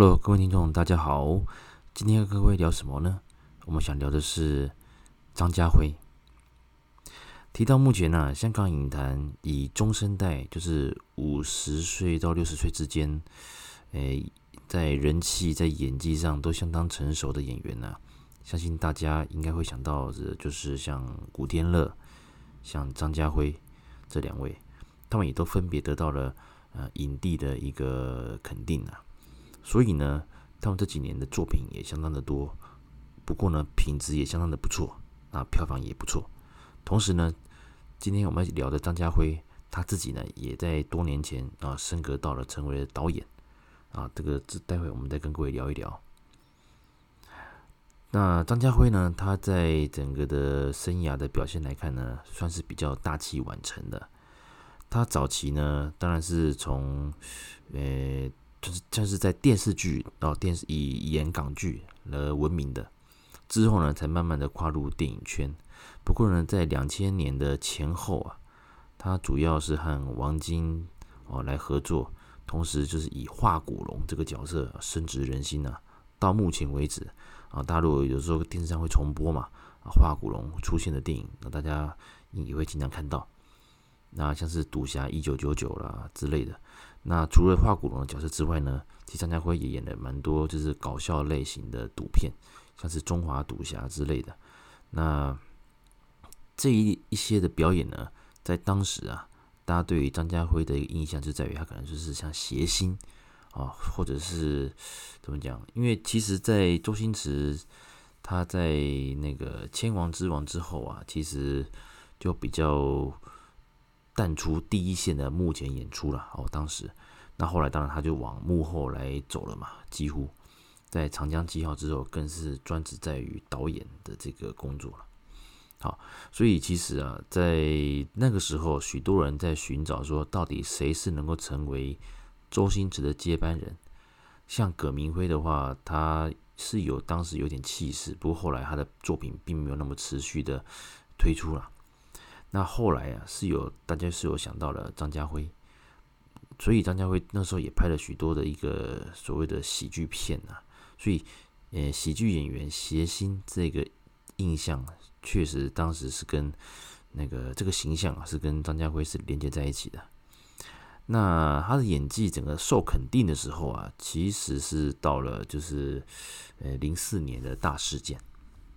Hello，各位听众，大家好。今天跟各位聊什么呢？我们想聊的是张家辉。提到目前呢、香港影坛以中生代，就是五十岁到六十岁之间，诶，在人气、在演技上都相当成熟的演员呢、相信大家应该会想到的，就是像古天乐、像张家辉这两位，他们也都分别得到了呃影帝的一个肯定啊。所以呢，他们这几年的作品也相当的多，不过呢，品质也相当的不错，啊，票房也不错。同时呢，今天我们聊的张家辉，他自己呢，也在多年前啊升格到了成为了导演，啊，这个这待会我们再跟各位聊一聊。那张家辉呢，他在整个的生涯的表现来看呢，算是比较大器晚成的。他早期呢，当然是从，呃。就是像是在电视剧哦，电视以演港剧而闻名的，之后呢，才慢慢的跨入电影圈。不过呢，在两千年的前后啊，他主要是和王晶哦来合作，同时就是以华古龙这个角色深植人心呢、到目前为止啊，大陆有时候电视上会重播嘛，啊，华古龙出现的电影，那大家也会经常看到。那像是赌侠一九九九啦之类的。那除了华古龙的角色之外呢，其实张家辉也演了蛮多，就是搞笑类型的赌片，像是《中华赌侠》之类的。那这一一些的表演呢，在当时啊，大家对于张家辉的一个印象就在于他可能就是像谐星啊，或者是怎么讲？因为其实，在周星驰他在那个《千王之王》之后啊，其实就比较。淡出第一线的幕前演出了哦，当时，那后来当然他就往幕后来走了嘛，几乎在《长江七号》之后，更是专职在于导演的这个工作了。好，所以其实啊，在那个时候，许多人在寻找说，到底谁是能够成为周星驰的接班人？像葛明辉的话，他是有当时有点气势，不过后来他的作品并没有那么持续的推出了。那后来啊，是有大家是有想到了张家辉，所以张家辉那时候也拍了许多的一个所谓的喜剧片啊，所以呃，喜剧演员谐星这个印象，确实当时是跟那个这个形象啊，是跟张家辉是连接在一起的。那他的演技整个受肯定的时候啊，其实是到了就是呃零四年的大事件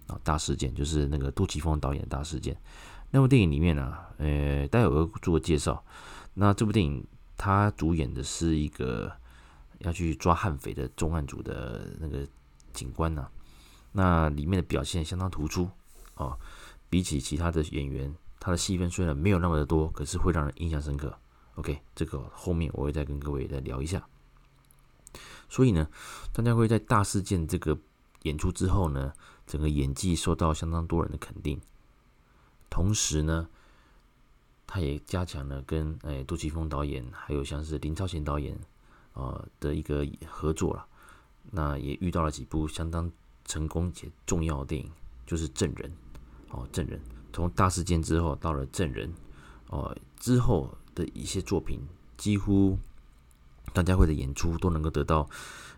啊，大事件就是那个杜琪峰导演大事件。那部电影里面呢、呃，待会我会做个介绍。那这部电影他主演的是一个要去抓悍匪的重案组的那个警官呢、那里面的表现相当突出哦，比起其他的演员，他的戏份虽然没有那么的多，可是会让人印象深刻。OK，这个后面我会再跟各位再聊一下。所以呢，张家辉在大事件这个演出之后呢，整个演技受到相当多人的肯定。同时呢，他也加强了跟诶杜琪峰导演，还有像是林超贤导演，呃的一个合作了。那也遇到了几部相当成功且重要的电影，就是《证人》哦，《证人》从大事件之后到了《证人》哦之后的一些作品，几乎张家辉的演出都能够得到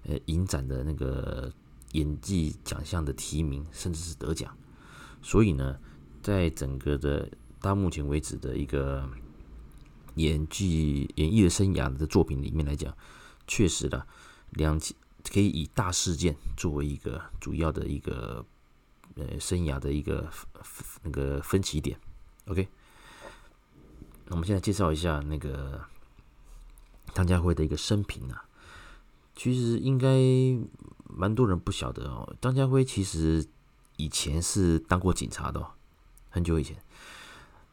呃影展的那个演技奖项的提名，甚至是得奖。所以呢。在整个的到目前为止的一个演技演艺的生涯的作品里面来讲，确实的两可以以大事件作为一个主要的一个呃生涯的一个那个分歧点。OK，那我们现在介绍一下那个张家辉的一个生平啊，其实应该蛮多人不晓得哦，张家辉其实以前是当过警察的哦。很久以前，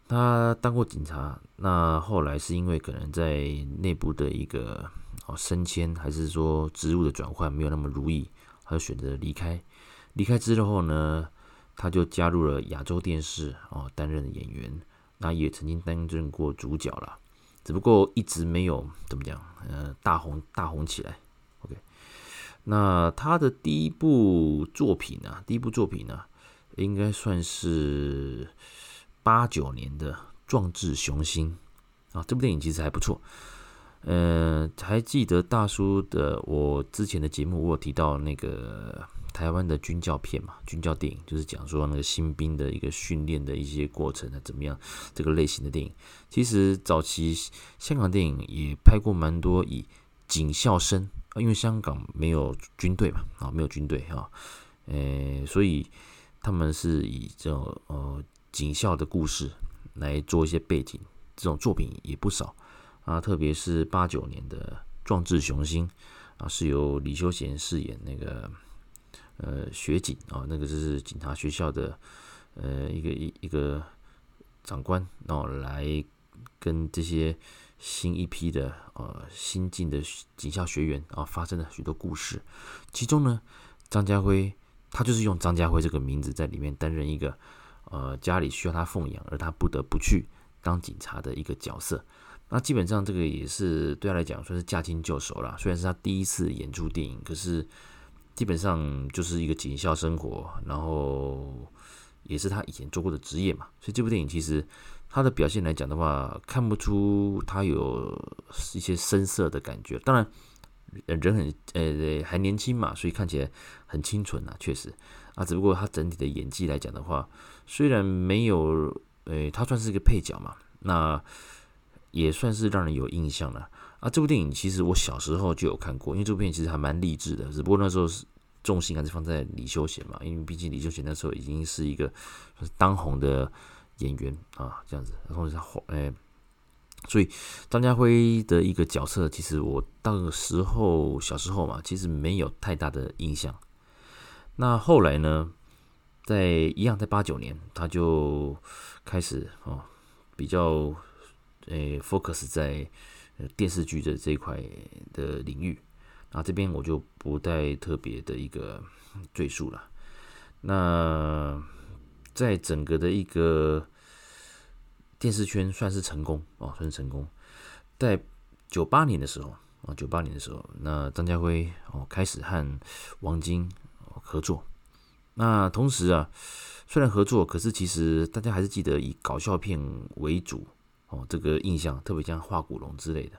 他当过警察。那后来是因为可能在内部的一个哦升迁，还是说职务的转换没有那么如意，他就选择离开。离开之后呢，他就加入了亚洲电视哦，担任演员。那也曾经担任过主角了，只不过一直没有怎么讲，呃，大红大红起来。OK，那他的第一部作品呢，第一部作品呢？应该算是八九年的《壮志雄心》啊，这部电影其实还不错。呃，还记得大叔的我之前的节目，我有提到那个台湾的军教片嘛，军教电影就是讲说那个新兵的一个训练的一些过程啊，怎么样这个类型的电影。其实早期香港电影也拍过蛮多以警校生啊，因为香港没有军队嘛，啊，没有军队哈，呃，所以他们是以这种呃警校的故事来做一些背景，这种作品也不少。啊，特别是八九年的《壮志雄心》啊，是由李修贤饰演那个呃学警啊，那个就是警察学校的呃一个一一个长官，然后来跟这些新一批的呃新进的警校学员啊发生了许多故事。其中呢，张家辉他就是用张家辉这个名字在里面担任一个呃家里需要他奉养，而他不得不去当警察的一个角色。那基本上这个也是对他来讲算是驾轻就熟了。虽然是他第一次演出电影，可是基本上就是一个警校生活，然后也是他以前做过的职业嘛。所以这部电影其实他的表现来讲的话，看不出他有一些深色的感觉。当然，人很呃还年轻嘛，所以看起来很清纯啊，确实啊。只不过他整体的演技来讲的话，虽然没有呃，他算是一个配角嘛，那。也算是让人有印象了啊！这部电影其实我小时候就有看过，因为这部电影其实还蛮励志的，只不过那时候是重心还是放在李修贤嘛，因为毕竟李修贤那时候已经是一个当红的演员啊，这样子。然后他后哎，所以张家辉的一个角色，其实我当时候小时候嘛，其实没有太大的印象。那后来呢，在一样在八九年，他就开始哦比较。诶，focus 在电视剧的这一块的领域，那这边我就不带特别的一个赘述了。那在整个的一个电视圈算是成功哦，算是成功。在九八年的时候啊，九八年的时候，那张家辉哦开始和王晶哦合作。那同时啊，虽然合作，可是其实大家还是记得以搞笑片为主。哦，这个印象特别像画骨龙之类的。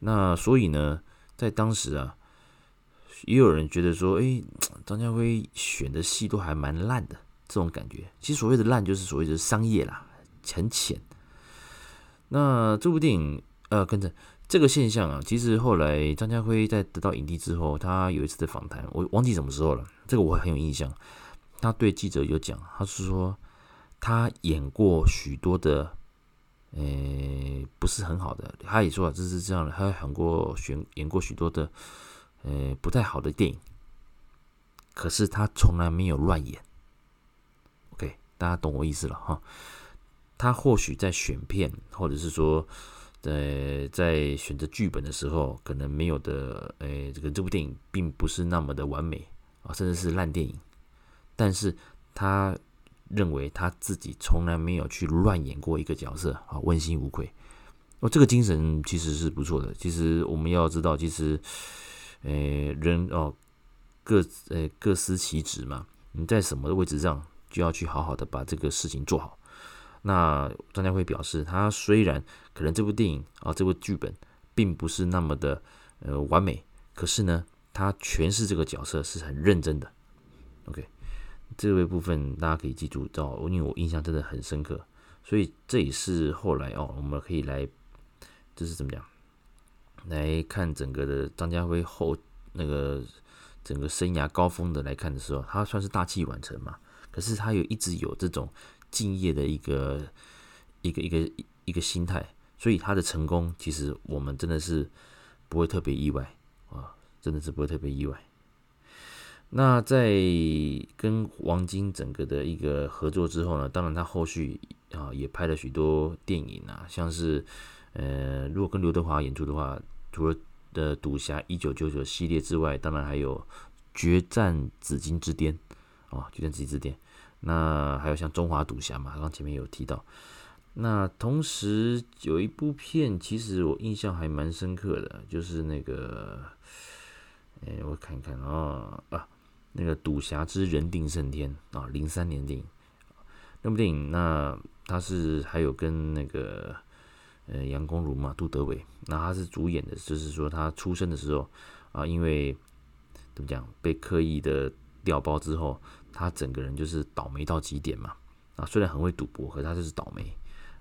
那所以呢，在当时啊，也有人觉得说，诶，张家辉选的戏都还蛮烂的，这种感觉。其实所谓的烂，就是所谓的商业啦，很浅。那这部电影，呃，跟着这个现象啊，其实后来张家辉在得到影帝之后，他有一次的访谈，我忘记什么时候了，这个我很有印象。他对记者有讲，他是说他演过许多的。诶、欸，不是很好的。他也说了，这是这样的。他演过选演过许多的，呃、不太好的电影。可是他从来没有乱演。OK，大家懂我意思了哈。他或许在选片，或者是说，在在选择剧本的时候，可能没有的。诶、这个这部电影并不是那么的完美啊，甚至是烂电影。但是他。认为他自己从来没有去乱演过一个角色啊，问心无愧。哦，这个精神其实是不错的。其实我们要知道，其实，呃，人哦，各呃各司其职嘛。你在什么的位置上，就要去好好的把这个事情做好。那张家辉表示，他虽然可能这部电影啊，这部剧本并不是那么的呃完美，可是呢，他诠释这个角色是很认真的。OK。这位部分大家可以记住到，因为我印象真的很深刻，所以这也是后来哦，我们可以来，这是怎么讲？来看整个的张家辉后那个整个生涯高峰的来看的时候，他算是大器晚成嘛。可是他有一直有这种敬业的一个一个一个一个心态，所以他的成功其实我们真的是不会特别意外啊，真的是不会特别意外。那在跟王晶整个的一个合作之后呢，当然他后续啊也拍了许多电影啊，像是呃，如果跟刘德华演出的话，除了的《赌侠一九九九》系列之外，当然还有《决战紫金之巅》啊，《决战紫金之巅》。那还有像《中华赌侠》嘛，刚前面有提到。那同时有一部片，其实我印象还蛮深刻的，就是那个，哎，我看看啊啊。那个《赌侠之人定胜天》啊，零三年电影，那部电影，那他是还有跟那个呃杨光如嘛，杜德伟，那他是主演的，就是说他出生的时候啊，因为怎么讲，被刻意的调包之后，他整个人就是倒霉到极点嘛。啊，虽然很会赌博，可是他就是倒霉。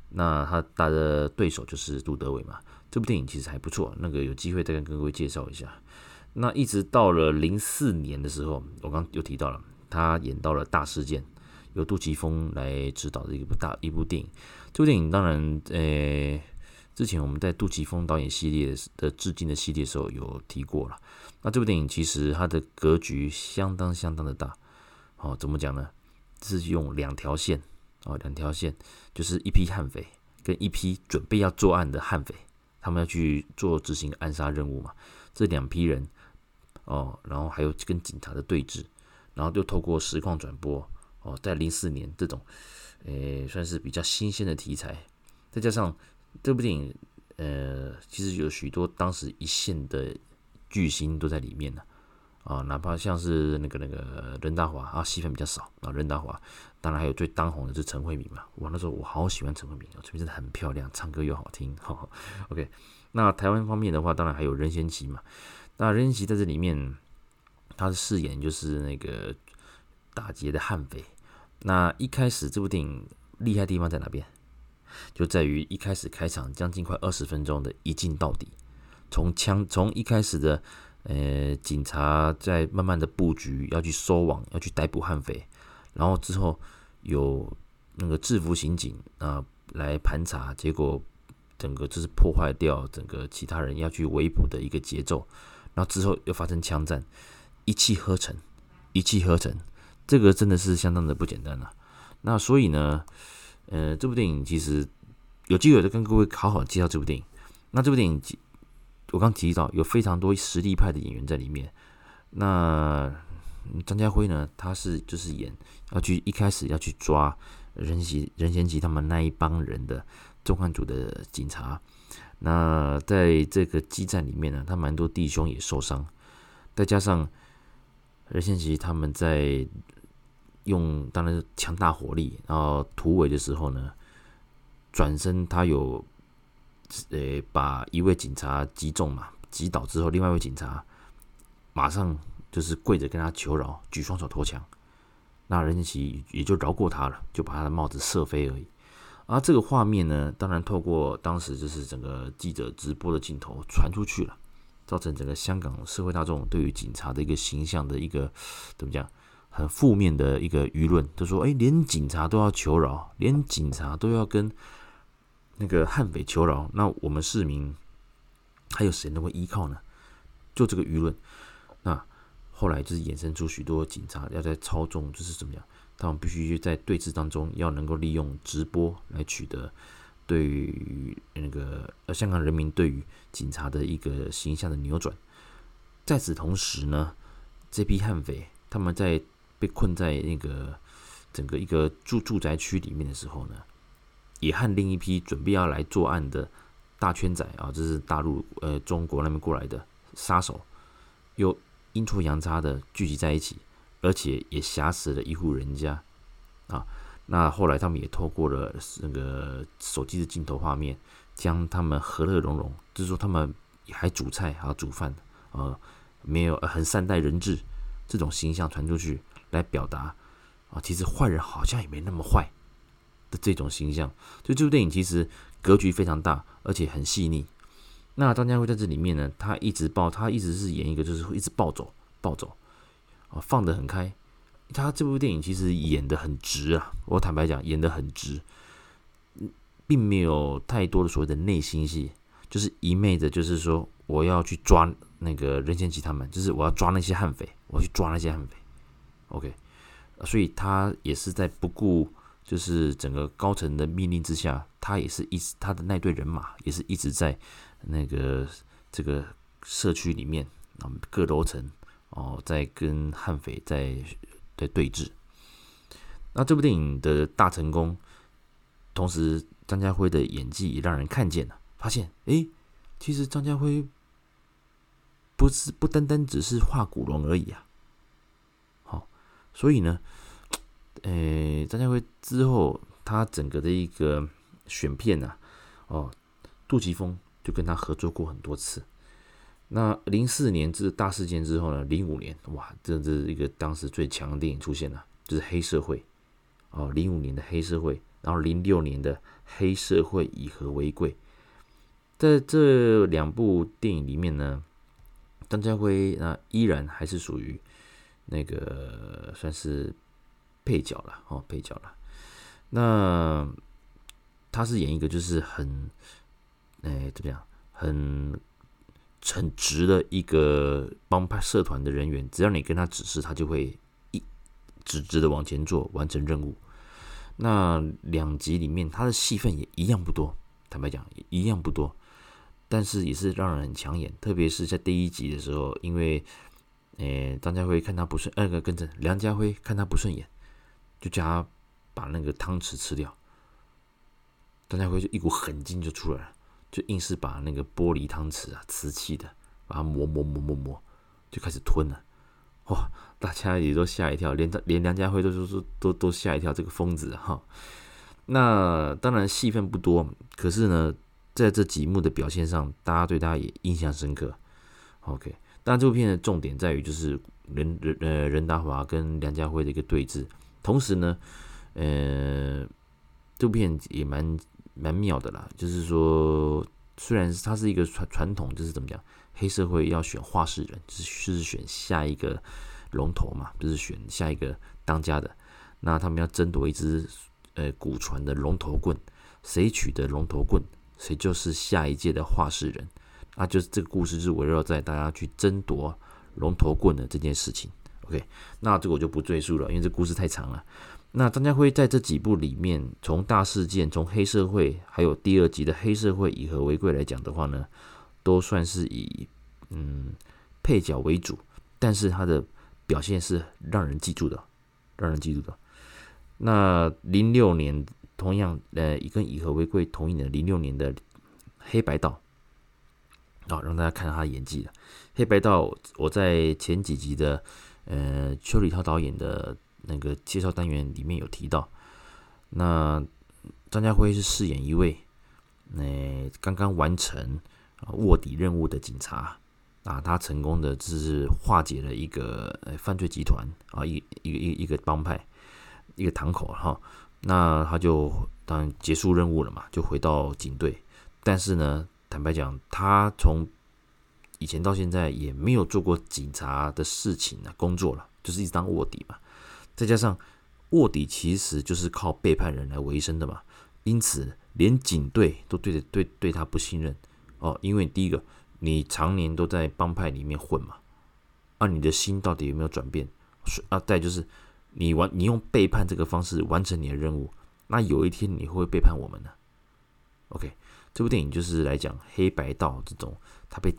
那他打的对手就是杜德伟嘛。这部电影其实还不错，那个有机会再跟各位介绍一下。那一直到了零四年的时候，我刚刚又提到了，他演到了《大事件》，由杜琪峰来执导的一部大一部电影。这部电影当然，呃，之前我们在杜琪峰导演系列的致敬的系列的时候有提过了。那这部电影其实它的格局相当相当的大。哦，怎么讲呢？是用两条线哦，两条线就是一批悍匪跟一批准备要作案的悍匪，他们要去做执行暗杀任务嘛。这两批人哦，然后还有跟警察的对峙，然后就透过实况转播哦，在零四年这种诶算是比较新鲜的题材，再加上这部电影呃，其实有许多当时一线的巨星都在里面呢。啊哪怕像是那个那个任达华啊，戏份比较少啊。任达华，当然还有最当红的是陈慧敏嘛。哇，那时候我好喜欢陈慧敏，陈慧敏真的很漂亮，唱歌又好听。呵呵 OK，那台湾方面的话，当然还有任贤齐嘛。那任贤齐在这里面，他的饰演就是那个打劫的悍匪。那一开始这部电影厉害的地方在哪边？就在于一开始开场将近快二十分钟的一镜到底，从枪从一开始的。呃，警察在慢慢的布局，要去收网，要去逮捕悍匪，然后之后有那个制服刑警啊、来盘查，结果整个就是破坏掉整个其他人要去围捕的一个节奏，然后之后又发生枪战，一气呵成，一气呵成，这个真的是相当的不简单了、那所以呢，呃，这部电影其实有机会再跟各位好好介绍这部电影。那这部电影。我刚提到有非常多实力派的演员在里面。那张家辉呢？他是就是演要去一开始要去抓任贤任贤齐他们那一帮人的重案组的警察。那在这个激战里面呢，他蛮多弟兄也受伤。再加上任贤齐他们在用当然是强大火力，然后突围的时候呢，转身他有。呃，把一位警察击中嘛，击倒之后，另外一位警察马上就是跪着跟他求饶，举双手投降。那任贤齐也就饶过他了，就把他的帽子射飞而已。而这个画面呢，当然透过当时就是整个记者直播的镜头传出去了，造成整个香港社会大众对于警察的一个形象的一个怎么讲，很负面的一个舆论，就说：哎，连警察都要求饶，连警察都要跟。那个悍匪求饶，那我们市民还有谁能够依靠呢？就这个舆论，那后来就是衍生出许多警察要在操纵，就是怎么样？他们必须在对峙当中要能够利用直播来取得对于那个呃香港人民对于警察的一个形象的扭转。在此同时呢，这批悍匪他们在被困在那个整个一个住住宅区里面的时候呢，也和另一批准备要来作案的大圈仔啊，这是大陆呃中国那边过来的杀手，又阴错阳差的聚集在一起，而且也挟持了一户人家啊。那后来他们也透过了那个手机的镜头画面，将他们和乐融融，就是说他们还煮菜还要煮饭啊，没有很善待人质这种形象传出去，来表达啊，其实坏人好像也没那么坏。的这种形象，所以这部电影其实格局非常大，而且很细腻。那张家辉在这里面呢，他一直暴，他一直是演一个就是一直暴走，暴走啊，放得很开。他这部电影其实演得很直啊，我坦白讲，演得很直，并没有太多的所谓的内心戏，就是一昧的，就是说我要去抓那个任贤齐他们，就是我要抓那些悍匪，我去抓那些悍匪。OK，所以他也是在不顾。就是整个高层的命令之下，他也是一直他的那队人马也是一直在那个这个社区里面啊，各楼层哦，在跟悍匪在在对峙。那这部电影的大成功，同时张家辉的演技也让人看见了，发现哎，其实张家辉不是不单单只是画古龙而已啊。好，所以呢。诶，张家辉之后，他整个的一个选片呐、啊，哦，杜琪峰就跟他合作过很多次。那零四年这大事件之后呢，零五年哇，这是一个当时最强的电影出现了，就是黑社会哦，零五年的黑社会，然后零六年的黑社会以和为贵，在这两部电影里面呢，张家辉啊依然还是属于那个算是配角了哦，配角了。那他是演一个就是很，哎，怎么样，很。很直的一个帮派社团的人员，只要你跟他指示，他就会一直直的往前做，完成任务。那两集里面，他的戏份也一样不多，坦白讲，一样不多，但是也是让人很抢眼。特别是在第一集的时候，因为，诶，张家辉看他不顺，那个跟着梁家辉看他不顺眼，就叫他把那个汤匙吃掉。张家辉就一股狠劲就出来了。就硬是把那个玻璃汤匙啊，瓷器的，把它磨磨磨磨磨，就开始吞了。哇！大家也都吓一跳，连连梁家辉都说说都都吓一跳，这个疯子哈。那当然戏份不多，可是呢，在这几幕的表现上，大家对他也印象深刻。OK，当然这部片的重点在于就是任任呃任达华跟梁家辉的一个对峙，同时呢，呃，这部片也蛮。蛮妙的啦，就是说，虽然它是一个传传统，就是怎么讲，黑社会要选话事人，就是选下一个龙头嘛，就是选下一个当家的。那他们要争夺一支呃古传的龙头棍，谁取得龙头棍，谁就是下一届的话事人。那就是这个故事，是围绕在大家去争夺龙头棍的这件事情。OK，那这个我就不赘述了，因为这故事太长了。那张家辉在这几部里面，从大事件、从黑社会，还有第二集的黑社会以和为贵来讲的话呢，都算是以嗯配角为主，但是他的表现是让人记住的，让人记住的。那零六年同样呃跟以和为贵同一年零六年的黑白道，好、让大家看到他的演技了。黑白道我在前几集的呃邱礼涛导演的。那个介绍单元里面有提到，那张家辉是饰演一位那刚刚完成卧底任务的警察。啊，他成功的就是化解了一个犯罪集团啊，一一个一一个帮派一个堂口哈，那他就当然结束任务了嘛，就回到警队，但是呢，坦白讲，他从以前到现在也没有做过警察的事情啊，工作了，就是一直当卧底嘛。再加上卧底其实就是靠背叛人来维生的嘛，因此连警队都对对对他不信任哦。因为第一个，你常年都在帮派里面混嘛，啊，你的心到底有没有转变？啊，再就是你完你用背叛这个方式完成你的任务，那有一天你会不会背叛我们呢？OK，这部电影就是来讲黑白道这种他被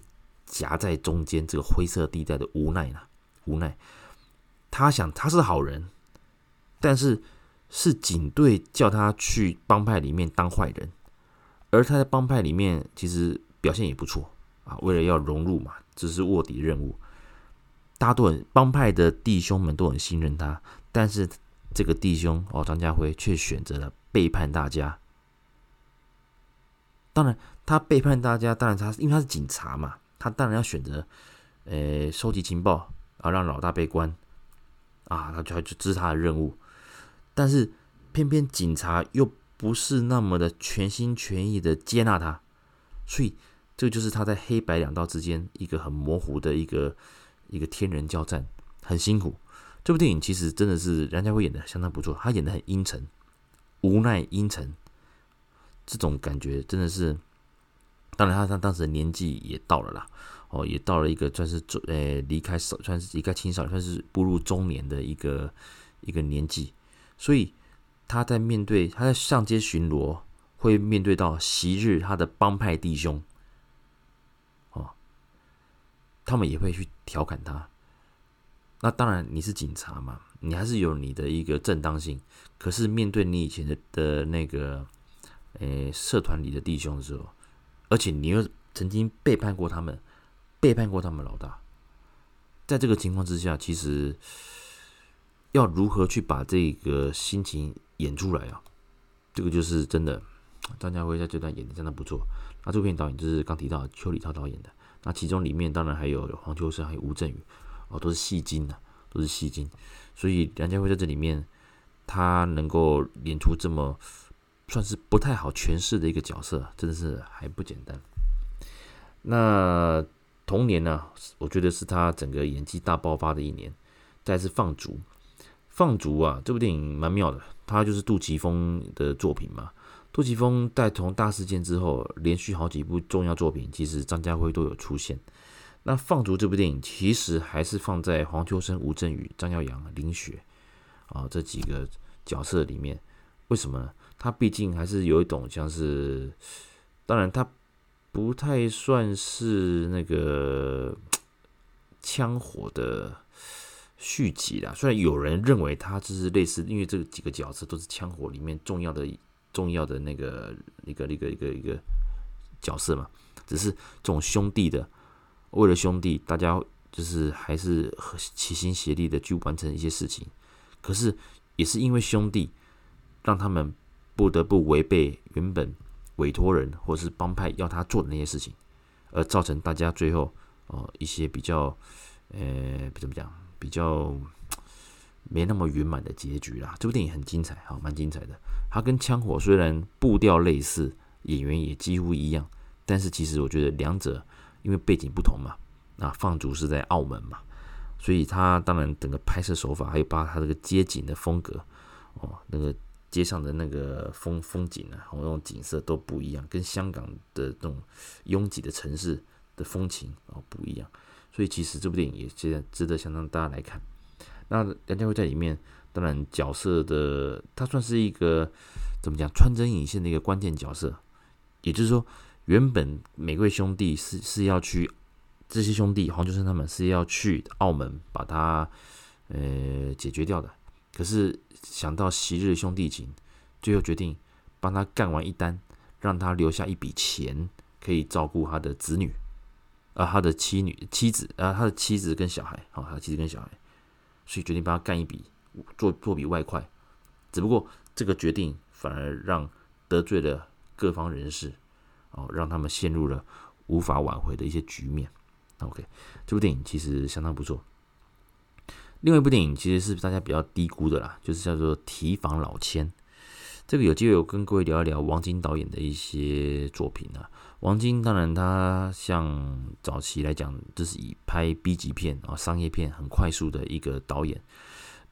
夹在中间这个灰色地带的无奈呢，无奈。他想他是好人，但是是警队叫他去帮派里面当坏人，而他在帮派里面其实表现也不错啊。为了要融入嘛，这是卧底任务，大家都很帮派的弟兄们都很信任他，但是这个弟兄哦，张家辉却选择了背叛大家。当然，他背叛大家，当然他因为他是警察嘛，当然要选择呃收集情报啊，让老大被关。啊，他就要去支他的任务，但是偏偏警察又不是那么的全心全意的接纳他，所以这就是他在黑白两道之间一个很模糊的一个一个天人交战，很辛苦。这部电影其实真的是梁家辉演的相当不错，他演的很阴沉，无奈阴沉，这种感觉真的是，当然他他当时年纪也到了啦。哦，也到了一个算是中，呃，离开少，算是离开青少年，算是步入中年的一个一个年纪，所以他在面对他在上街巡逻，会面对到昔日他的帮派弟兄，哦，他们也会去调侃他。那当然，你是警察嘛，你还是有你的一个正当性。可是面对你以前的的那个，呃，社团里的弟兄的时候，而且你又曾经背叛过他们。背叛过他们老大，在这个情况之下，其实要如何去把这个心情演出来啊？这个就是真的张家辉在这段演的真的不错。那这部片导演就是刚提到邱礼涛导演的。那其中里面当然还有黄秋生，还有吴镇宇，哦，都是戏精呐，都是戏精。所以梁家辉在这里面，他能够演出这么算是不太好诠释的一个角色，真的是还不简单。那同年呢，我觉得是他整个演技大爆发的一年。再是放逐，放逐啊，这部电影蛮妙的，他就是杜琪峰的作品嘛。杜琪峰在从大事件之后，连续好几部重要作品，其实张家辉都有出现。那放逐这部电影，其实还是放在黄秋生、吴镇宇、张耀扬、林雪啊这几个角色里面。为什么？他毕竟还是有一种像是，当然他不太算是那个枪火的续集啦。虽然有人认为他就是类似，因为这几个角色都是枪火里面重要的。重要的那个一个一个一个一个角色嘛，只是这种兄弟的，为了兄弟，大家就是还是齐心协力的去完成一些事情。可是也是因为兄弟，让他们不得不违背原本委托人或是帮派要他做的那些事情，而造成大家最后哦一些比较呃怎么讲比较。没那么圆满的结局啦。这部电影很精彩，好，蛮精彩的。它跟《枪火》虽然步调类似，演员也几乎一样，但是其实我觉得两者因为背景不同嘛，那放逐是在澳门嘛，所以它当然整个拍摄手法，还有包括它这个街景的风格哦，那个街上的那个风风景啊，那种景色都不一样，跟香港的这种拥挤的城市的风情哦不一样。所以其实这部电影也值得值得相当大家来看。那梁家辉在里面，当然角色的他算是一个怎么讲穿针引线的一个关键角色，也就是说，原本每位兄弟是是要去这些兄弟黄秋生他们是要去澳门把他呃解决掉的，可是想到昔日兄弟情，最后决定帮他干完一单，让他留下一笔钱可以照顾他的子女，啊，他的妻女妻子啊，他的妻子跟小孩，好，他的妻子跟小孩。所以决定帮他干一笔，做做笔外快。只不过这个决定反而让得罪了各方人士，哦，让他们陷入了无法挽回的一些局面。OK，这部电影其实相当不错。另外一部电影其实是大家比较低估的啦，就是叫做《提防老千》。这个有机会我跟各位聊一聊王晶导演的一些作品啊。王晶当然，他像早期来讲，就是以拍 B 级片啊、商业片很快速的一个导演。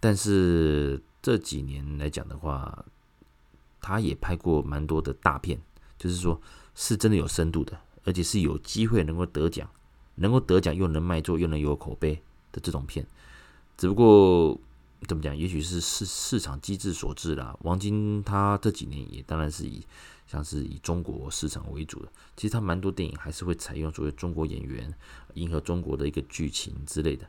但是这几年来讲的话，他也拍过蛮多的大片，就是说是真的有深度的，而且是有机会能够得奖，能够得奖又能卖座又能有口碑的这种片。只不过怎么讲，也许是市市场机制所致啦。王晶他这几年也当然是以。像是以中国市场为主的，其实他蛮多电影还是会采用所谓中国演员，迎合中国的一个剧情之类的，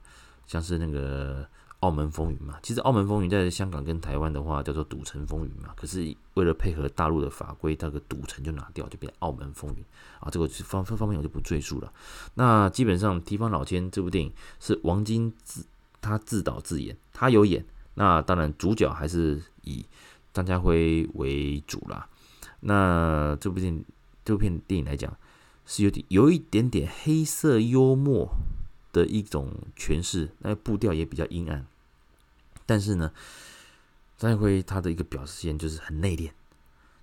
像是那个《澳门风云》嘛。其实《澳门风云》在香港跟台湾的话叫做《赌城风云》嘛，可是为了配合大陆的法规，那个赌城就拿掉，就变《澳门风云》啊。这个方方面我就不赘述了。那基本上《提防老千》这部电影是王晶自他自导自演，他有演，那当然主角还是以张家辉为主啦。那这部电这部片电影来讲，是有点有一点点黑色幽默的一种诠释，那个步调也比较阴暗。但是呢，张家辉他的一个表现就是很内敛，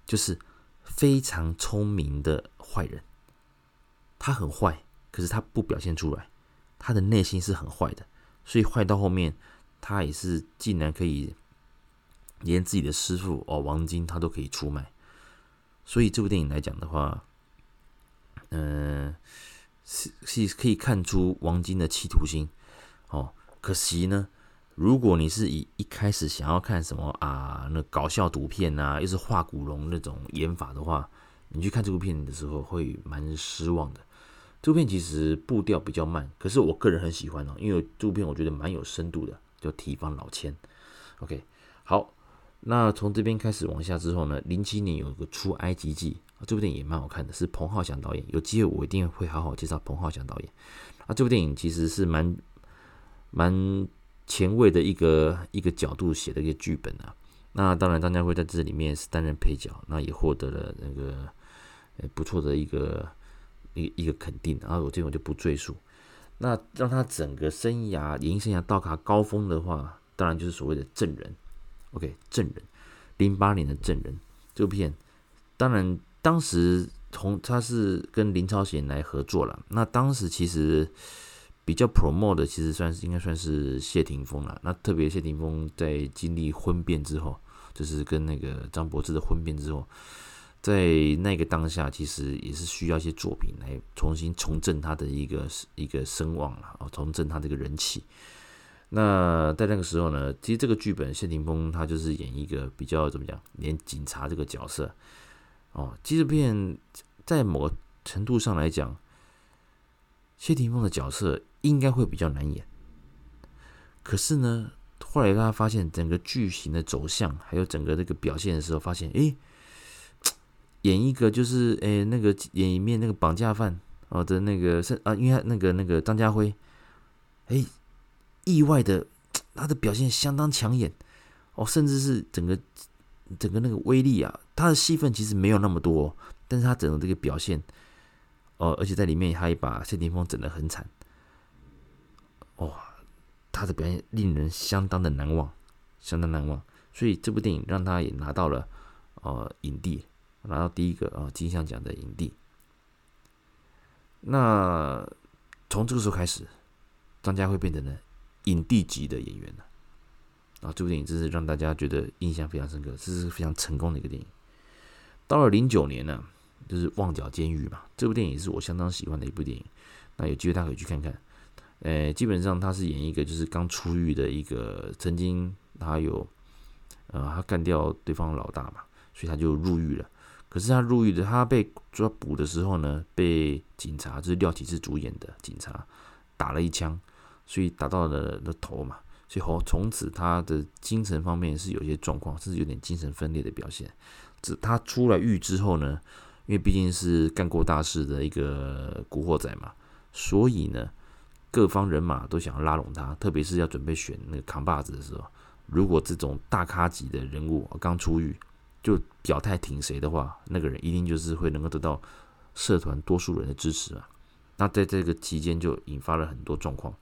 就是非常聪明的坏人。他很坏，可是他不表现出来，他的内心是很坏的，所以坏到后面，他也是竟然可以连自己的师傅哦王晶他都可以出卖。所以这部电影来讲的话，嗯、是是可以看出王晶的企图心。哦，可惜呢，如果你是以一开始想要看什么啊，那搞笑赌片啊，又是画古龙那种演法的话，你去看这部片的时候会蛮失望的。这部片其实步调比较慢，可是我个人很喜欢哦，因为这部片我觉得蛮有深度的，叫《提防老千》。OK，好。那从这边开始往下之后呢，零七年有个出埃及记，这部电影也蛮好看的，是彭浩翔导演。有机会我一定会好好介绍彭浩翔导演。啊，这部电影其实是蛮蛮前卫的一个一个角度写的一个剧本啊。那当然，张家辉在这里面是担任配角，那也获得了那个不错的一个一一个肯定。然后我这边我就不赘述。那让他整个生涯演艺生涯到达高峰的话，当然就是所谓的《证人》。OK，《证人》零八年的《证人》这部片，当然当时同他是跟林超贤来合作了。那当时其实比较 promote 的，其实算是应该算是谢霆锋了。那特别谢霆锋在经历婚变之后，就是跟那个张柏芝的婚变之后。在那个当下，其实也是需要一些作品来重新重振他的一个一个声望啊，重振他这个人气。那在那个时候呢，其实这个剧本谢霆锋他就是演一个比较怎么讲，演警察这个角色哦。其实片在某个程度上来讲，谢霆锋的角色应该会比较难演。可是呢，后来大家发现整个剧情的走向，还有整个这个表现的时候，发现诶。演一个就是诶、那个演一面那个绑架犯哦的那个是啊，因为那个那个张家辉，哎、意外的 他的表现相当抢眼哦，甚至是整个整个那个威力啊，他的戏份其实没有那么多，但是他整个这个表现哦，而且在里面他也把谢霆锋整得很惨，哇、哦，他的表现令人相当的难忘，相当难忘，所以这部电影让他也拿到了呃影帝。拿到第一个啊金像奖的影帝。那从这个时候开始，张家辉变成了影帝级的演员了。啊，这部电影真是让大家觉得印象非常深刻，这是非常成功的一个电影。到了零九年呢，就是《旺角监狱》嘛，这部电影是我相当喜欢的一部电影。那有机会大家可以去看看。呃，基本上他是演一个就是刚出狱的一个，曾经他有呃他干掉对方老大嘛，所以他就入狱了。可是他入狱的，他被抓捕的时候呢，被警察就是廖启智主演的警察打了一枪，所以打到了的头嘛，所以后从此他的精神方面是有些状况，甚至有点精神分裂的表现。这他出来狱之后呢，因为毕竟是干过大事的一个古惑仔嘛，所以呢，各方人马都想要拉拢他，特别是要准备选那个扛把子的时候，如果这种大咖级的人物刚出狱。就表态挺谁的话，那个人一定就是会能够得到社团多数人的支持啊。那在这个期间就引发了很多状况。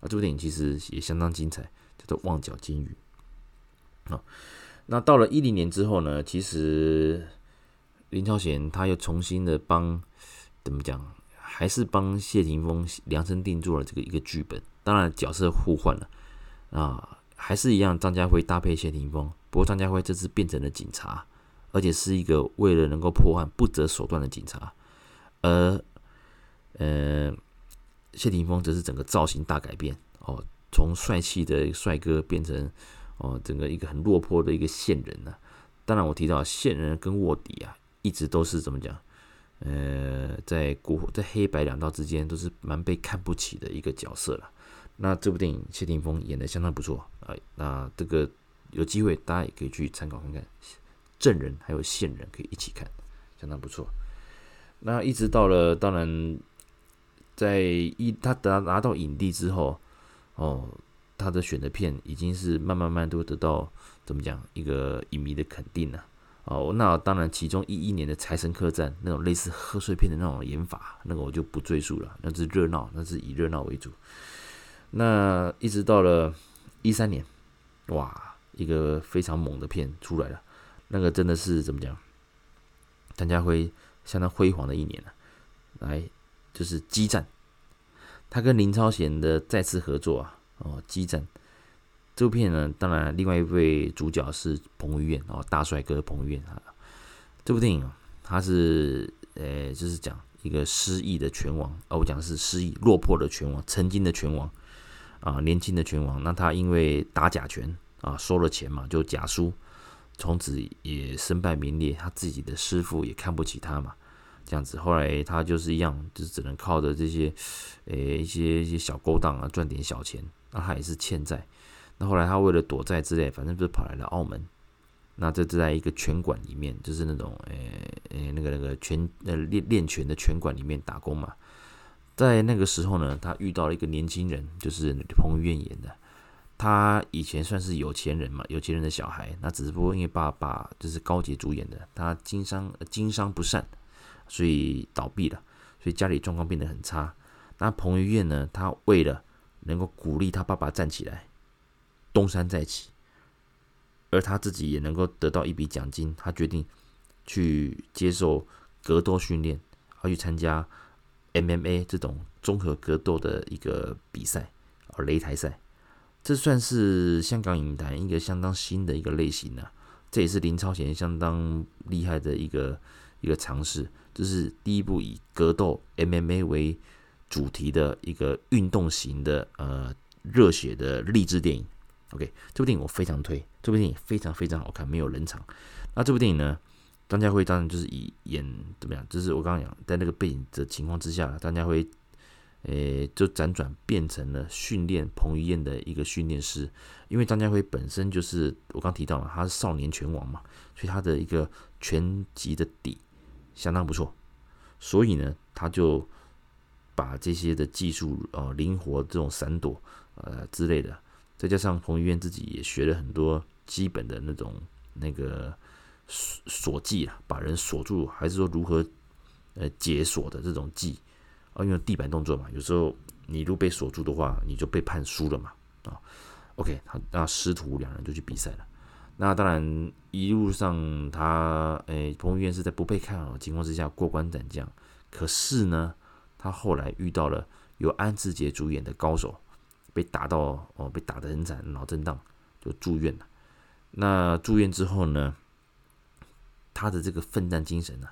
那这部电影其实也相当精彩，叫做《旺角监狱》。啊，那到了一零年之后呢，其实林超贤他又重新的帮怎么讲，还是帮谢霆锋量身定做了这个一个剧本。当然角色互换了啊，还是一样，张家辉搭配谢霆锋。不过张家辉这次变成了警察。而且是一个为了能够破案不择手段的警察，而呃，谢霆锋则是整个造型大改变哦，从帅气的帅哥变成哦，整个一个很落魄的一个线人呢、啊。当然，我提到线人跟卧底啊，一直都是怎么讲？呃，在古在黑白两道之间都是蛮被看不起的一个角色了。那这部电影谢霆锋演的相当不错啊，那这个有机会大家也可以去参考看看。证人还有线人可以一起看，相当不错。那一直到了，当然，在一他拿拿到影帝之后，哦，他的选的片已经是慢慢慢都得到怎么讲一个影迷的肯定了。哦，那当然，其中一一年的《财神客栈》那种类似贺岁片的那种演法，那个我就不赘述了，那是热闹，那是以热闹为主。那一直到了一三年，哇，一个非常猛的片出来了。那个真的是怎么讲？张家辉相当辉煌的一年啊，来就是《激战》，他跟林超贤的再次合作啊，哦，《激战》这部片呢，当然另外一位主角是彭于晏哦，大帅哥彭于晏啊。这部电影啊，他是呃，就是讲一个失意的拳王哦，我讲的是失意落魄的拳王，曾经的拳王啊，年轻的拳王，那他因为打假拳啊，收了钱嘛，就假输。从此也身败名裂，他自己的师傅也看不起他嘛，这样子，后来他就是一样，就是只能靠着这些，诶、一些一些小勾当啊赚点小钱，那他也是欠债，那后来他为了躲债之类，反正就是跑来了澳门，那这是在一个拳馆里面，就是那种诶诶、那个那个拳呃练练拳的拳馆里面打工嘛，在那个时候呢，他遇到了一个年轻人，就是彭于晏演的。他以前算是有钱人嘛，有钱人的小孩。那只不过因为爸爸就是高捷主演的，他经商经商不善，所以倒闭了，所以家里状况变得很差。那彭于晏呢，他为了能够鼓励他爸爸站起来，东山再起，而他自己也能够得到一笔奖金，他决定去接受格斗训练，而去参加 MMA 这种综合格斗的一个比赛，而擂台赛。这算是香港影坛一个相当新的一个类型呢、这也是林超贤相当厉害的一个一个尝试。这是第一部以格斗 MMA 为主题的一个运动型的呃热血的励志电影。OK，这部电影我非常推，这部电影非常非常好看，没有冷场。那这部电影呢，张家辉当然就是以演怎么样？就是我刚刚讲，在那个背景的情况之下，张家辉。诶，就辗转变成了训练彭于晏的一个训练师，因为张家辉本身就是我刚提到嘛，他是少年拳王嘛，所以他的一个拳击的底相当不错，所以呢，他就把这些的技术呃灵活这种闪躲呃之类的，再加上彭于晏自己也学了很多基本的那种那个锁锁技啊，把人锁住，还是说如何呃解锁的这种技。啊，因为地板动作嘛，有时候你如果被锁住的话，你就被判输了嘛。啊，OK，他那师徒两人就去比赛了。那当然一路上他，诶，彭于晏是在不被看好的情况之下过关斩将。可是呢，他后来遇到了由安志杰主演的高手，被打到哦，被打得很惨，脑震荡就住院了。那住院之后呢，他的这个奋战精神呢、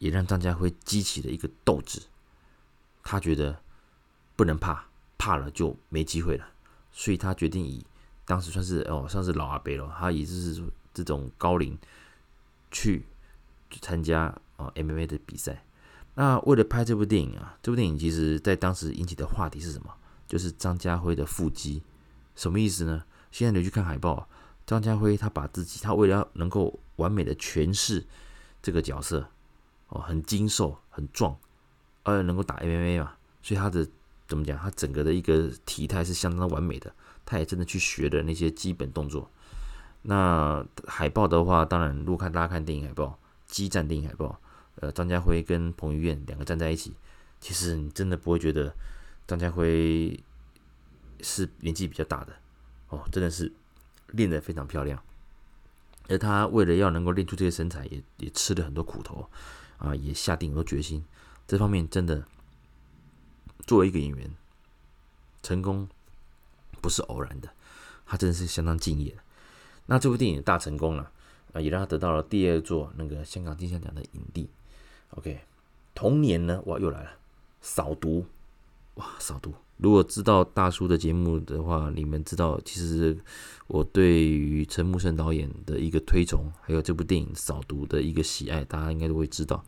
也让张家辉激起了一个斗志，他觉得不能怕，怕了就没机会了，所以他决定以当时算是哦，算是老阿伯了，他以就是这种高龄去参加啊 MMA 的比赛。那为了拍这部电影啊，这部电影其实在当时引起的话题是什么？就是张家辉的腹肌，什么意思呢？现在你去看海报，张家辉他把自己，他为了能够完美的诠释这个角色。哦，很精瘦，很壮，而能够打 MMA 嘛，所以他的怎么讲？他整个的一个体态是相当完美的。他也真的去学的那些基本动作。那海报的话，当然，如果看大家看电影海报，激战电影海报，呃，张家辉跟彭于晏两个站在一起，其实你真的不会觉得张家辉是年纪比较大的哦，真的是练得非常漂亮。而他为了要能够练出这些身材，也也吃了很多苦头。啊，也下定了决心，这方面真的作为一个演员，成功不是偶然的，他真的是相当敬业的。那这部电影大成功了，啊，也让他得到了第二座那个香港金像奖的影帝。OK，同年呢，哇，又来了，扫毒，哇，扫毒。如果知道大叔的节目的话，你们知道，其实我对于陈木胜导演的一个推崇，还有这部电影《扫毒》的一个喜爱，大家应该都会知道。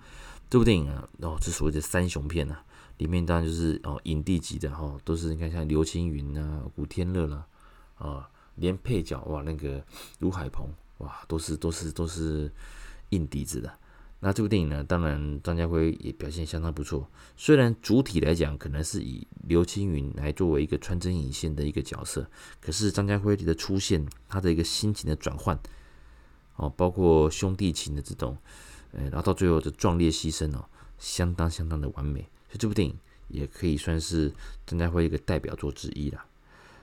这部电影啊，哦，这所谓的三雄片呐、啊，里面当然就是哦影帝级的哈、哦，都是你看像刘青云啊、古天乐啦，啊、连配角哇那个卢海鹏哇，都是都是都是硬底子的。那这部电影呢，当然张家辉也表现相当不错。虽然主体来讲可能是以刘青云来作为一个穿针引线的一个角色，可是张家辉的出现，他的一个心情的转换，哦，包括兄弟情的这种，呃，然后到最后的壮烈牺牲哦，相当相当的完美。所以这部电影也可以算是张家辉一个代表作之一了。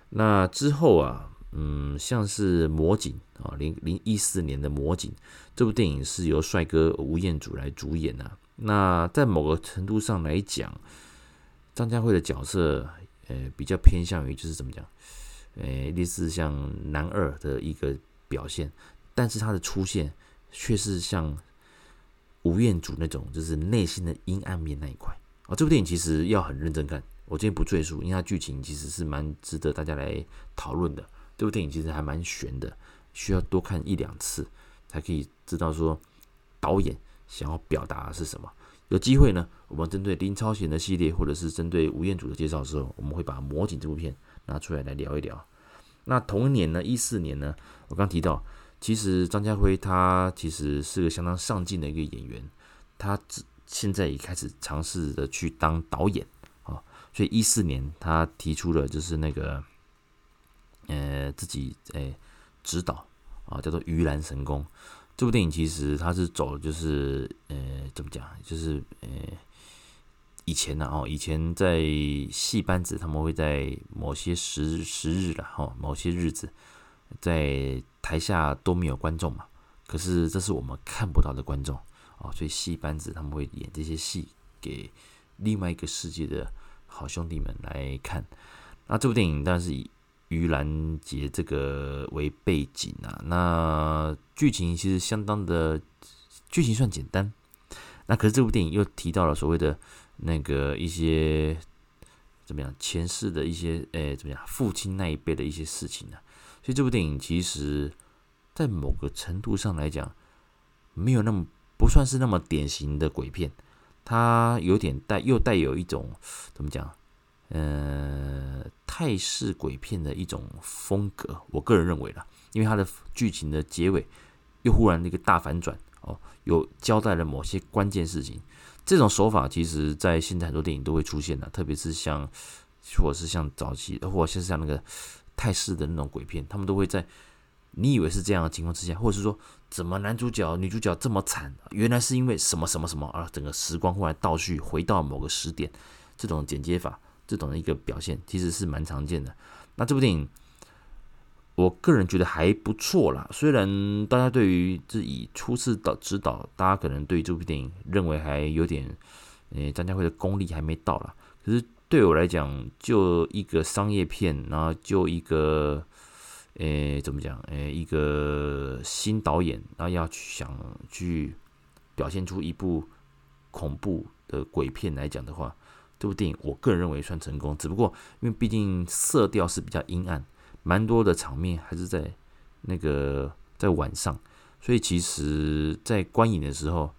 那之后啊。嗯，像是《魔警》啊，零零一四年的《魔警》这部电影是由帅哥吴彦祖来主演的。那在某个程度上来讲，张家辉的角色，呃，比较偏向于就是怎么讲，呃，类似像男二的一个表现，但是他的出现却是像吴彦祖那种，就是内心的阴暗面那一块啊。这部电影其实要很认真看，我今天不赘述，因为它剧情其实是蛮值得大家来讨论的。这部电影其实还蛮悬的，需要多看一两次才可以知道说导演想要表达的是什么。有机会呢，我们针对林超贤的系列，或者是针对吴彦祖的介绍的时候，我们会把《魔警》这部片拿出来来聊一聊。那同一年呢，一四年呢，我刚提到，其实张家辉他其实是个相当上进的一个演员，他现在也开始尝试着去当导演啊，所以一四年他提出了就是那个。呃自己诶指导啊，叫做《鱼篮神功》。这部电影其实它是走就是呃怎么讲，就是呃以前呢哦，以前在戏班子他们会在某些时时日了哈，某些日子在台下都没有观众嘛，可是这是我们看不到的观众哦，所以戏班子他们会演这些戏给另外一个世界的好兄弟们来看。那这部电影当然是以盂兰节这个为背景啊。那剧情其实相当的，剧情算简单。那可是这部电影又提到了所谓的那个一些怎么样前世的一些诶、怎么样父亲那一辈的一些事情呢、啊？所以这部电影其实，在某个程度上来讲，没有那么不算是那么典型的鬼片，它有点带又带有一种怎么讲？呃，泰式鬼片的一种风格，我个人认为啦，因为它的剧情的结尾又忽然一个大反转哦，有交代了某些关键事情。这种手法其实在现在很多电影都会出现的，特别是像或者是像早期，或者是像那个泰式的那种鬼片，他们都会在你以为是这样的情况之下，或者是说怎么男主角女主角这么惨，原来是因为什么什么什么啊，整个时光忽然倒叙回到某个时点，这种剪接法。这种的一个表现其实是蛮常见的。那这部电影，我个人觉得还不错啦。虽然大家对于自己初次导指导，大家可能对这部电影认为还有点，诶，张家辉的功力还没到啦。可是对我来讲，就一个商业片，然后就一个，诶，怎么讲？诶，一个新导演，然后要去想去表现出一部恐怖的鬼片来讲的话。这部电影我个人认为算成功，只不过因为毕竟色调是比较阴暗，蛮多的场面还是在那个在晚上，所以其实，在观影的时候，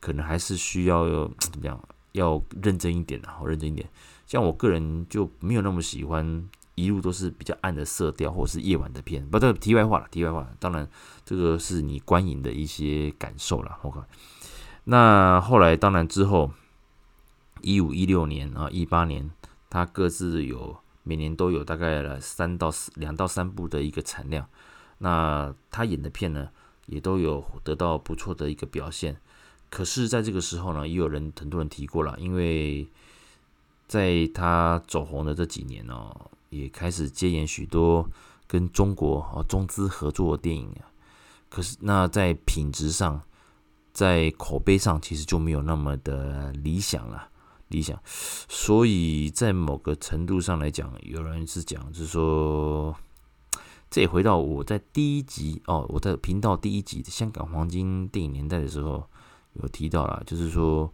可能还是需要怎么样，要认真一点的，好认真一点。像我个人就没有那么喜欢一路都是比较暗的色调或者是夜晚的片。不，这题外话了，题外话。当然，这个是你观影的一些感受了。OK，那后来当然之后。一五一六年啊，一八年，他各自有每年都有大概了三到四两到三部的一个产量。那他演的片呢，也都有得到不错的一个表现。可是，在这个时候呢，也有人很多人提过了，因为在他走红的这几年哦，也开始接演许多跟中国啊中资合作的电影啊。可是，那在品质上，在口碑上，其实就没有那么的理想了。理想，所以在某个程度上来讲，有人是讲，就是说，这也回到我在第一集哦，我在频道第一集的香港黄金电影年代的时候有提到了，就是说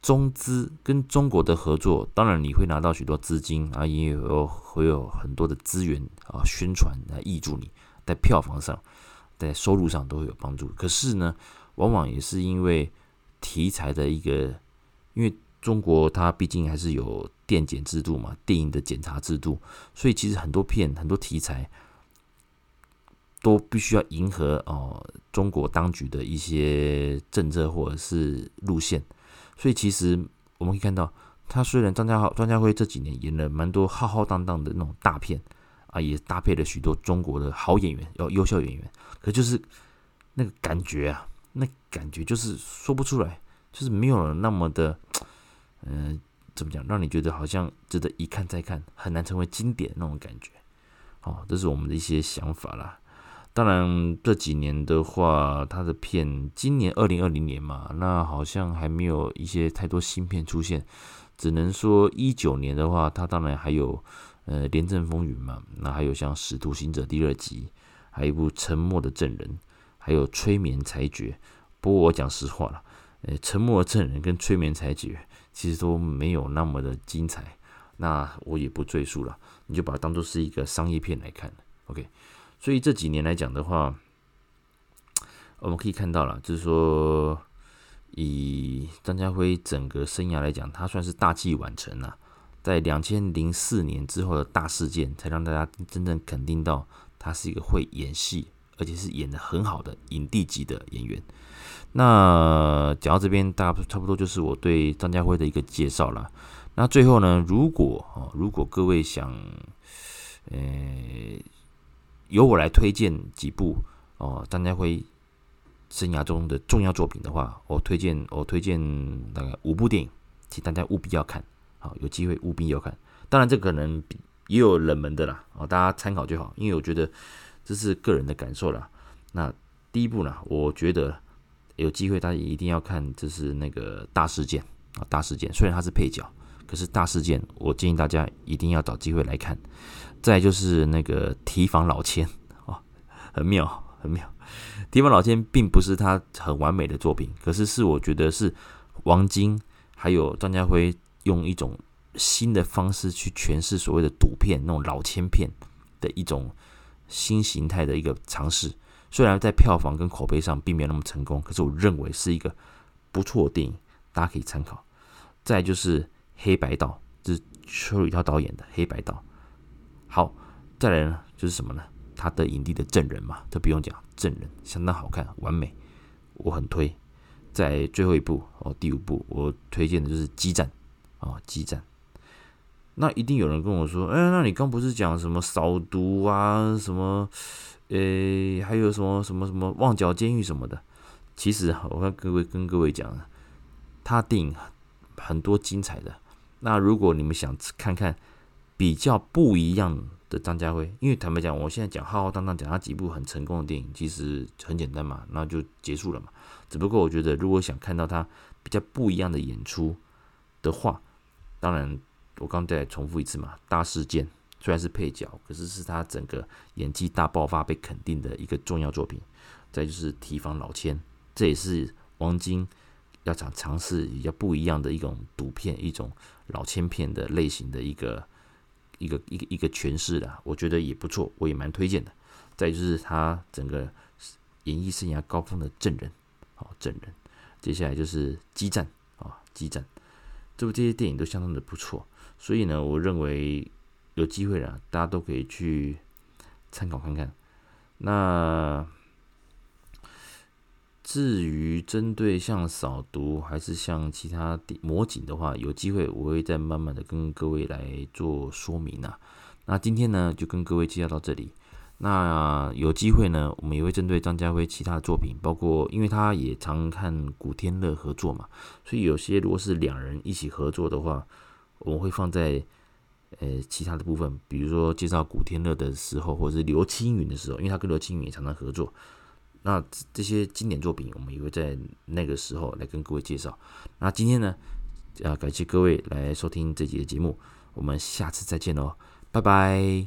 中资跟中国的合作，当然你会拿到许多资金啊，也有会有很多的资源啊，宣传来挹注你，在票房上，在收入上都会有帮助。可是呢，往往也是因为题材的一个，因为。中国它毕竟还是有电检制度嘛，电影的检查制度，所以其实很多片、很多题材都必须要迎合哦中国当局的一些政策或者是路线。所以其实我们可以看到，他虽然张家浩、张家辉这几年演了蛮多浩浩荡荡的那种大片啊，也搭配了许多中国的好演员、要优秀演员，可就是那个感觉啊，那感觉就是说不出来，就是没有那么的。嗯、怎么讲？让你觉得好像值得一看再看，很难成为经典那种感觉。哦，这是我们的一些想法啦。当然这几年的话，他的片，今年二零二零年嘛，那好像还没有一些太多新片出现。只能说一九年的话，他当然还有呃《廉政风云》嘛，那还有像《使徒行者》第二集，还有一部《沉默的证人》，还有《催眠裁决》。不过我讲实话了，呃，《沉默的证人》跟《催眠裁决》。其实都没有那么的精彩，那我也不赘述了，你就把它当做是一个商业片来看，OK。所以这几年来讲的话，我们可以看到了，就是说以张家辉整个生涯来讲，他算是大器晚成了，在两千零四年之后的大事件，才让大家真正肯定到他是一个会演戏，而且是演的很好的影帝级的演员。那讲到这边，大家差不多就是我对张家辉的一个介绍了。那最后呢，如果啊，如果各位想，呃，由我来推荐几部哦，张家辉生涯中的重要作品的话，我推荐我推荐大概五部电影，请大家务必要看，好，有机会务必要看。当然，这可能也有冷门的啦，哦，大家参考就好，因为我觉得这是个人的感受啦。那第一部呢，我觉得有机会大家一定要看，就是那个大事件啊，大事件。虽然它是配角，可是大事件，我建议大家一定要找机会来看。再就是那个提防老千哦，很妙，很妙。提防老千并不是他很完美的作品，可是是我觉得是王晶还有张家辉用一种新的方式去诠释所谓的赌片那种老千片的一种新形态的一个尝试。虽然在票房跟口碑上并没有那么成功，可是我认为是一个不错的电影，大家可以参考。再就是《黑白道》，这是邱礼涛导演的《黑白道》。好，再来呢，就是什么呢？他的影帝的证人嘛，这不用讲，证人相当好看，完美，我很推。在最后一部哦，第五部，我推荐的就是《激战》哦，《激战》。那一定有人跟我说，哎，那你刚不是讲什么扫毒啊，什么？诶，还有什么什么什么旺角监狱什么的？其实我跟各位跟各位讲，他电影很多精彩的。那如果你们想看看比较不一样的张家辉，因为坦白讲，我现在讲浩浩荡荡讲他几部很成功的电影，其实很简单嘛，那就结束了嘛。只不过我觉得，如果想看到他比较不一样的演出的话，当然我刚再重复一次嘛，大事件。虽然是配角，可是是他整个演技大爆发被肯定的一个重要作品。再就是提防老千，这也是王晶要想尝试比较不一样的一种赌片、一种老千片的类型的一个一个一个一个诠释的，我觉得也不错，我也蛮推荐的。再就是他整个演艺生涯高峰的证人，好证人。接下来就是激战啊，激战，这部这些电影都相当的不错，所以呢，我认为。有机会了，大家都可以去参考看看。那至于针对像扫毒还是像其他魔警的话，有机会我会再慢慢的跟各位来做说明啊。那今天呢，就跟各位介绍到这里。那有机会呢，我们也会针对张家辉其他的作品，包括因为他也常看古天乐合作嘛，所以有些如果是两人一起合作的话，我们会放在。呃，其他的部分，比如说介绍古天乐的时候，或者是刘青云的时候，因为他跟刘青云也常常合作，那这些经典作品，我们也会在那个时候来跟各位介绍。那今天呢，啊，感谢各位来收听这集的节目，我们下次再见喽，拜拜。